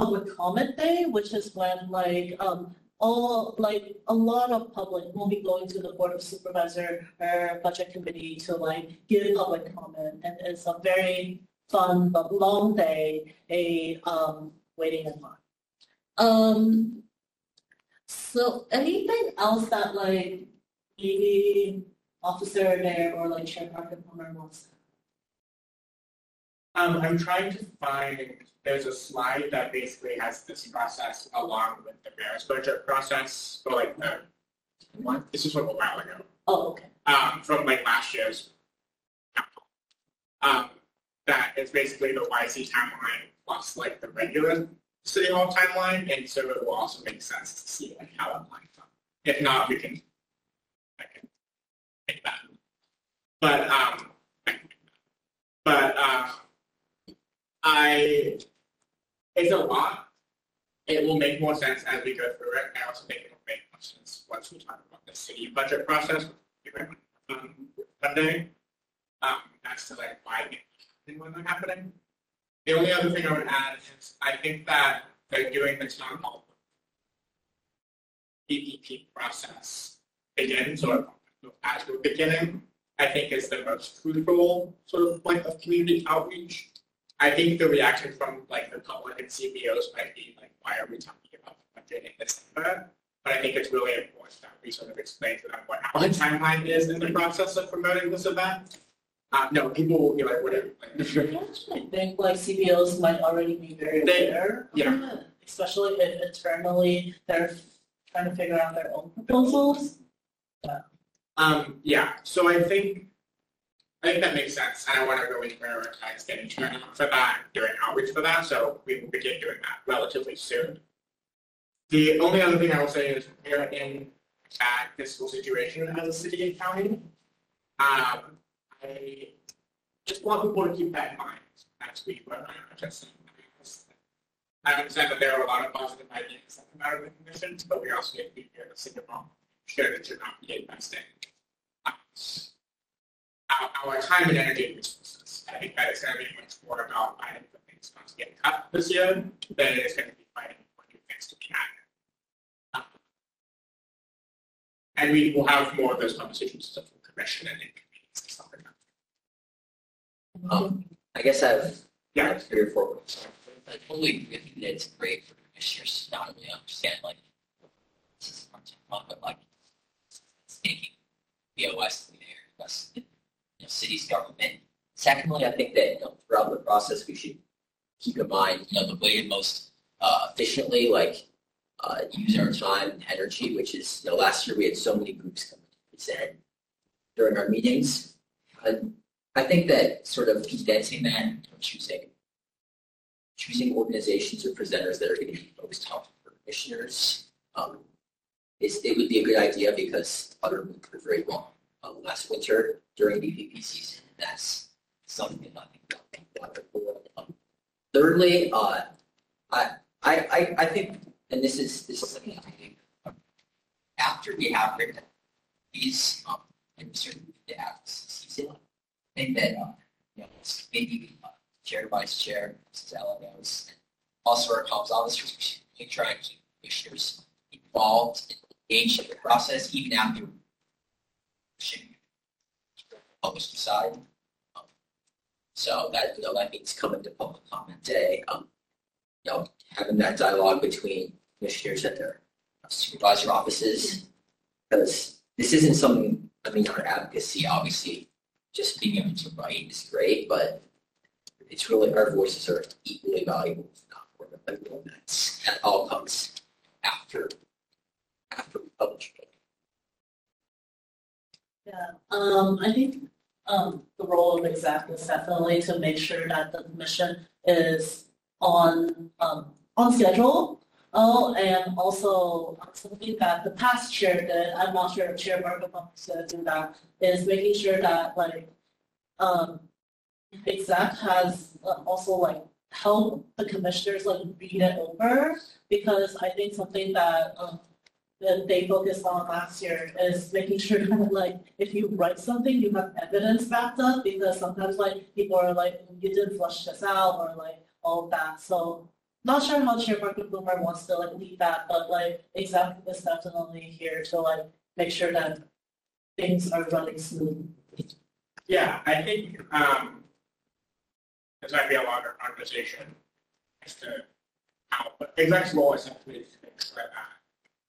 public comment day, which is when like um, all like a lot of public will be going to the board of supervisor or budget committee to like give public comment, and it's a very fun but long day, a um, waiting in line. Um, so anything else that like maybe officer there or like Chair Barker Plummer wants? Um, I'm trying to find, there's a slide that basically has this process along with the mayor's budget process, for like the, one, this is from a while ago, Oh, okay. um, from like last year's. Um, that is basically the YC timeline plus like the regular city hall timeline, and so it will also make sense to see like how it lines up. If not, we can, I can take that. But um, but uh, I, it's a lot. It will make more sense as we go through it. I also think it will make more sense once we talk about the city budget process. Um, Monday, um, as to like why when they're happening. The only other thing I would add is I think that they're doing the town hall PPP process again, sort of as we're beginning, I think is the most crucial sort of point of community outreach. I think the reaction from like the public and CBOs might be like, why are we talking about the budget in December? But I think it's really important that we sort of explain to them what our timeline is in the process of promoting this event. Uh, no, people will be like, whatever. Like, I think like CBOs might already be very aware. yeah. Especially if internally they're trying to figure out their own proposals. Um, yeah, so I think, I think that makes sense, I want to really prioritize getting turnout for that, doing outreach for that, so we will begin doing that relatively soon. The only other thing I will say is we're in a bad fiscal situation as a city and county. Um, I just want people to keep that in mind as we work on our adjustment. I understand that there are a lot of positive ideas that come out of the commission, but we also need to be here to think about sure that you're not be investing our, our time and energy resources. I think that is going to be much more about finding the things going to get cut this year, than it is going to be fighting for new things to be added. And we will have more of those conversations with the commission and in committees and stuff like that. Um, I guess I have Yeah. three or four questions. I totally agree with you that it's great for commissioners to not only understand like this is part time, but like taking BOS in there, you know, city's government. Secondly, I think that you know, throughout the process we should keep in mind you know the way most uh, efficiently like uh, use our time and energy, which is you know last year we had so many groups come to present during our meetings. And I think that sort of condensing that, and choosing choosing organizations or presenters that are going to be helpful for commissioners um, is it would be a good idea because other groups were very long uh, last winter during BPP season. That's something I think wonderful. Um, thirdly, uh, I, I I I think, and this is this is something I think um, after we have written these um, and certain the season, I think that uh, you know maybe uh, chair, vice chair, Mrs. And also our comms officers, we should really try and keep commissioners involved and engaged in the process even after pushing published. Um, so that you know that means coming to public comment day. Um, you know, having that dialogue between commissioners and their supervisor offices, because this isn't something. I mean, our advocacy obviously just being able to write is great, but it's really our voices are equally valuable, if not more valuable. that all comes after after we publish. Yeah, um, I think, um, the role of exec is definitely to make sure that the mission is on, um, on schedule. Oh, and also something that the past chair did, I'm not sure if Chair Markov is gonna do that, is making sure that like, um, exec has uh, also like help the commissioners like read it over, because I think something that, um, that they focused on last year is making sure that like if you write something, you have evidence backed up because sometimes like people are like, you didn't flush this out or like all that. So not sure how much Chair Barker Plummer wants to like lead that, but like exactly is definitely here to like make sure that things are running smooth. Yeah, I think um, this might be a longer conversation as to how, but exec's role is sure that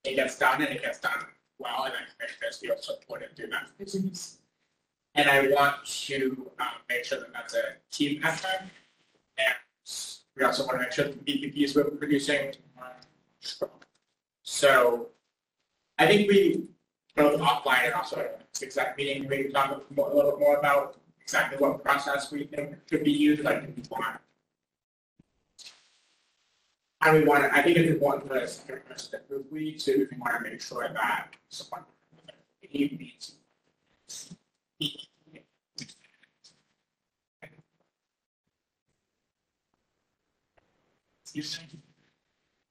it gets done and it gets done well, and I then commissioners feel supported through that. And I want to um, make sure that that's a team effort, and we also want to make sure that the BPPs we're producing are strong. So I think we both offline and also at this exact meeting, we can talk a little bit more about exactly what process we think could be used, like if we want. And we want, to- I think it's important for us to that we to, we want to make sure that someone. he needs-.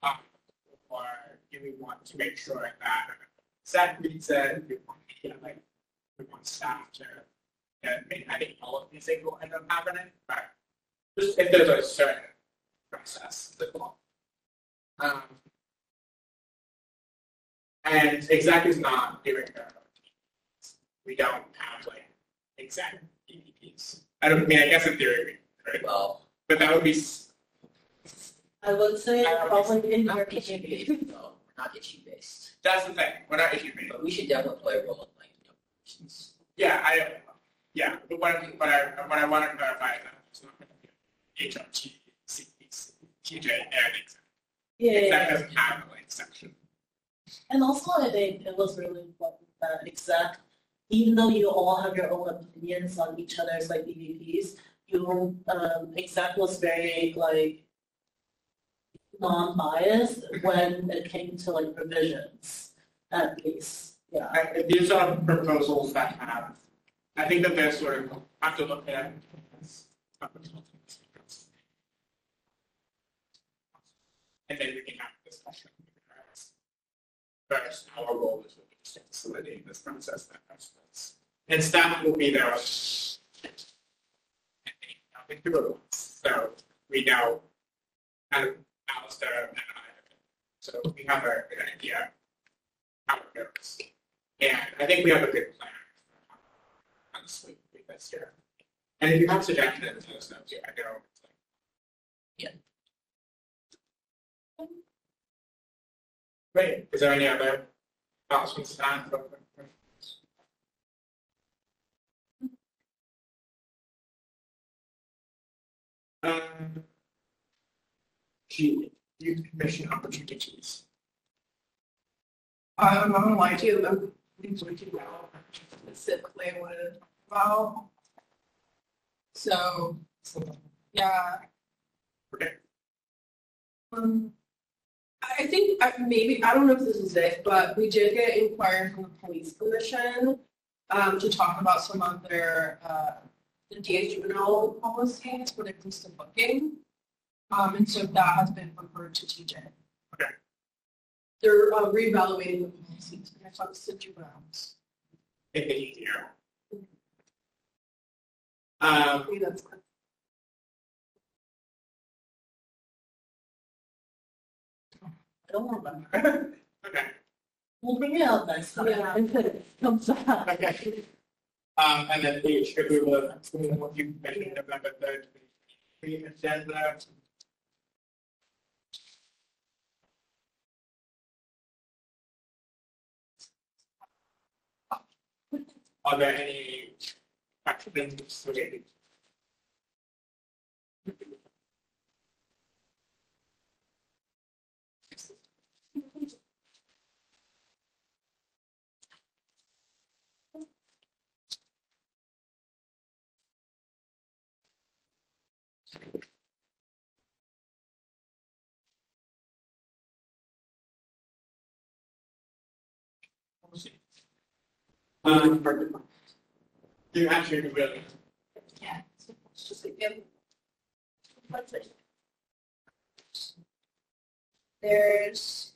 Um, Or do we want to make sure that Zach reads it, we want, you know, like, we want staff to, yeah, I think all of these things will end up happening, but just if there's a certain process that will. Um, and exact is not doing their We don't have like exact BPPs. I don't I mean, I guess in theory, we could, Well, but that would be, I would say probably in not your issue No, based, though, not issue based, that's the thing, we're not issue based. but we should definitely play a role in like, you know. Yeah, I, yeah, but what, I- what I, what I want to clarify is that it's not going to be HRT, CEC, TJ, and exact. Yeah, yeah, Exact yeah. doesn't have a like section. And also, I think it was really important that exec, even though you all have your own opinions on each other's like BPPs, you, um, exec was very like non-biased when it came to like revisions, at least, yeah. I- These are proposals that have, I think that they're sort of, have to look at. And then we can have a discussion. First, our role is to facilitate this process that. And staff will be there. It so we know of Alistair and I. So we have a good idea how it goes. And I think we have a good plan. Honestly, this year. And if you have suggestions, let us know too. I know. Yeah. Great. Is there any other thoughts from staff? Um, G, youth commission opportunities. I'm not gonna lie to you, I'm thinking specifically what it's about. So, yeah. Okay. Um, I think, maybe, I don't know if this is it, but we did get inquired from the police commission um, to talk about some of their, uh, the DA juvenile policies when it comes to booking. Um, and so that has been referred to TJ. Okay. They're uh, reevaluating the policies, I thought to juveniles. Make it easier. Um, Maybe that's. Don't remember. okay, We'll bring it out next time. Yeah. If it comes up. okay. Um, and then H, if we were, what you mentioned November third, the agenda. Are there any actions related? Um, you actually really, Yeah. It's just like, give. What's it? There's.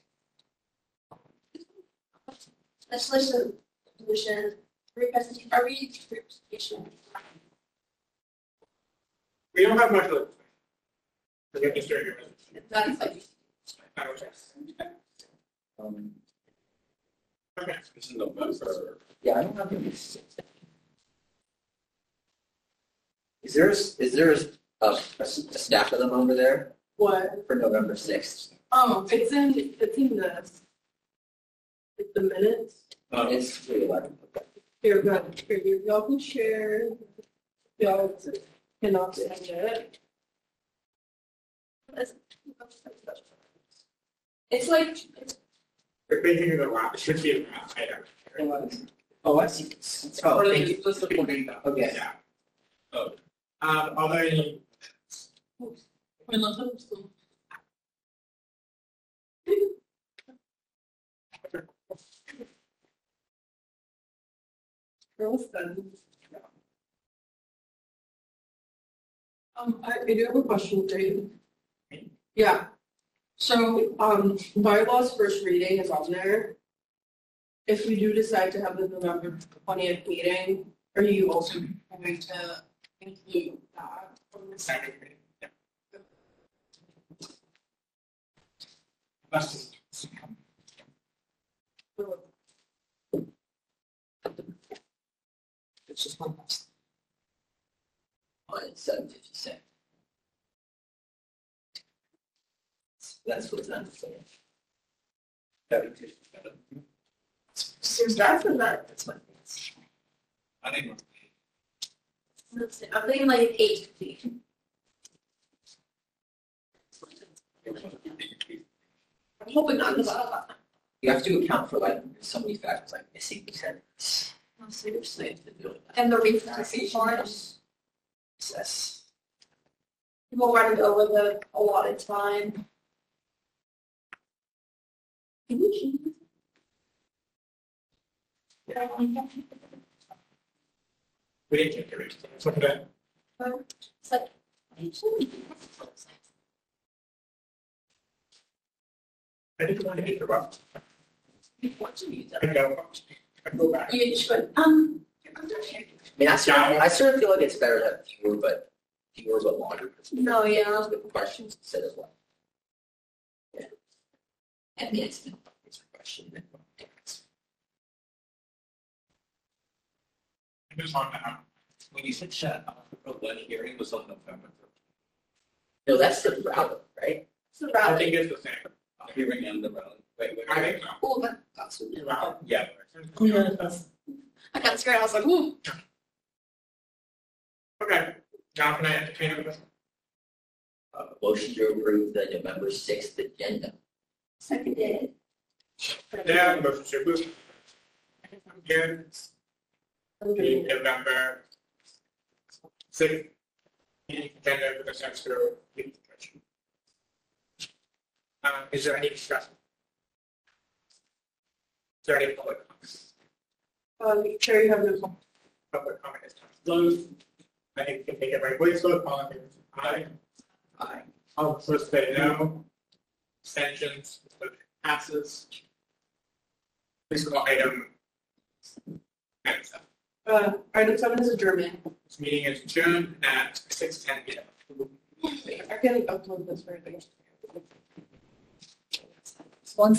Legislation, pollution, representation, are we representation? we don't have much of it. We're just doing it. That's like. That was just- Um, Okay. It's in November. yeah, I don't have any. Is there, a s- is there a, a, a s- a stack of them over there What? for November sixth? Oh, it's in, it's in this. It's the minutes. Uh, It's three eleven. Here, go, here, you y'all can share. Y'all cannot send it. It's like, it's If they think of the last, it should be in that item. Oh, I see. Oh, Or thank they you. list of forty. Okay. Yeah. Oh. Um, are there any, We love them. so- Girls then. Um, I, I do have a question, Jane. Yeah. So, um, bylaws first reading is on there. If we do decide to have the November twentieth meeting, are you also going to include that? from the second reading? That's. It's just one last. On seven fifty-six. That's what's on. So that's in that, that's what. It is. I think. Let's see, I'm thinking like eight feet. I'm hoping not, because I don't. You have to account for like so many factors like missing percentages. No, oh, seriously. to do with that. And the recency part, Yes. people running over the allotted time. Like. I didn't want to hit the rough. What do you do? I go, I go back. You just went, um, you're under here. I mean, I sort, of, I sort of feel like it's better to have fewer, but fewer but longer. No, yeah, that was a good Questions instead of like. Yeah. Advancement. It's a question. then answer. Who's on now? When you said shut up, the one hearing was on November No, that's the route, right? It's the I rally. think it's the same. thirteenth. Hearing and the rally. Wait, wait, I wait. think so. Oh, that, that's. Yeah. Yeah, that's. I got scared, I was like, ooh. Okay, now can I entertain a motion? Uh, motion to approve the November sixth agenda. Seconded. Yeah, motion to approve. Here, the November sixth meeting agenda for the Central Youth Commission. Uh, is there any discussion? Is there any public comments? Um, Chair, you have no. Public comment is closed. I think we can take it right away, so all in favor, say aye. Aye. All opposed say no. Abstentions, motion passes. Please call item. Item seven. Uh, item seven is adjournment. This meeting is adjourned at six ten P M. I can upload this very thing. One